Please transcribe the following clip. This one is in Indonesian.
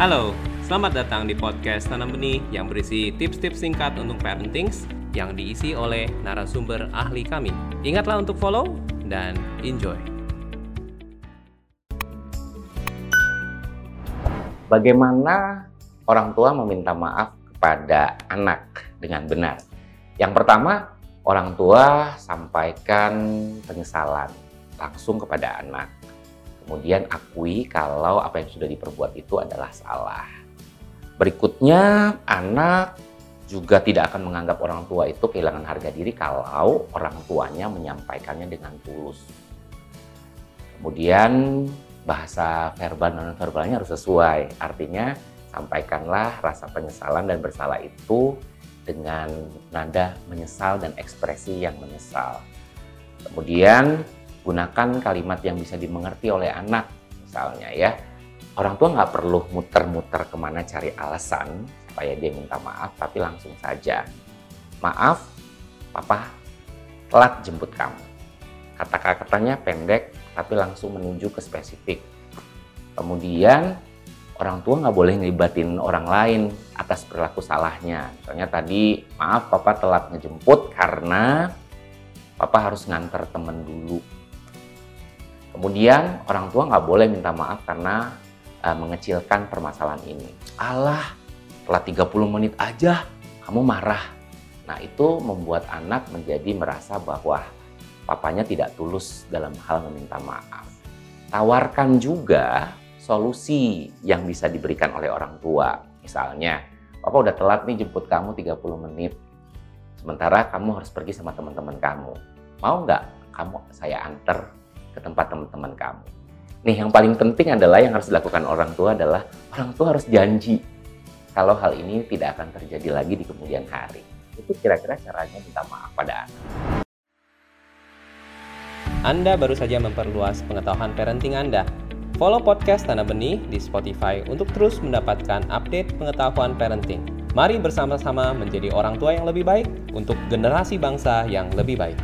Halo, selamat datang di podcast Tanam Benih yang berisi tips-tips singkat untuk parenting yang diisi oleh narasumber ahli kami. Ingatlah untuk follow dan enjoy. Bagaimana orang tua meminta maaf kepada anak dengan benar? Yang pertama, orang tua sampaikan penyesalan langsung kepada anak. Kemudian akui kalau apa yang sudah diperbuat itu adalah salah. Berikutnya, anak juga tidak akan menganggap orang tua itu kehilangan harga diri kalau orang tuanya menyampaikannya dengan tulus. Kemudian bahasa verbal dan verbalnya harus sesuai. Artinya sampaikanlah rasa penyesalan dan bersalah itu dengan nada menyesal dan ekspresi yang menyesal. Kemudian gunakan kalimat yang bisa dimengerti oleh anak misalnya ya. Orang tua nggak perlu muter-muter ke mana cari alasan supaya dia minta maaf, tapi langsung saja. Maaf, papa telat jemput kamu. Kata-katanya pendek, tapi langsung menuju ke spesifik. Kemudian orang tua nggak boleh ngelibatin orang lain atas perilaku salahnya. Misalnya tadi, maaf papa telat ngejemput karena papa harus nganter temen dulu. Kemudian orang tua nggak boleh minta maaf karena uh, mengecilkan permasalahan ini. Allah, telat 30 menit aja kamu marah. Nah itu membuat anak menjadi merasa bahwa papanya tidak tulus dalam hal meminta maaf. Tawarkan juga solusi yang bisa diberikan oleh orang tua. Misalnya, Papa udah telat nih jemput kamu 30 menit. Sementara kamu harus pergi sama teman-teman kamu. Mau nggak kamu saya antar ke tempat teman-teman kamu? Nih, yang paling penting adalah yang harus dilakukan orang tua adalah orang tua harus janji kalau hal ini tidak akan terjadi lagi di kemudian hari. Itu kira-kira caranya minta maaf pada anak. Anda baru saja memperluas pengetahuan parenting Anda. Follow podcast Tanah Benih di Spotify untuk terus mendapatkan update pengetahuan parenting. Mari bersama-sama menjadi orang tua yang lebih baik untuk generasi bangsa yang lebih baik.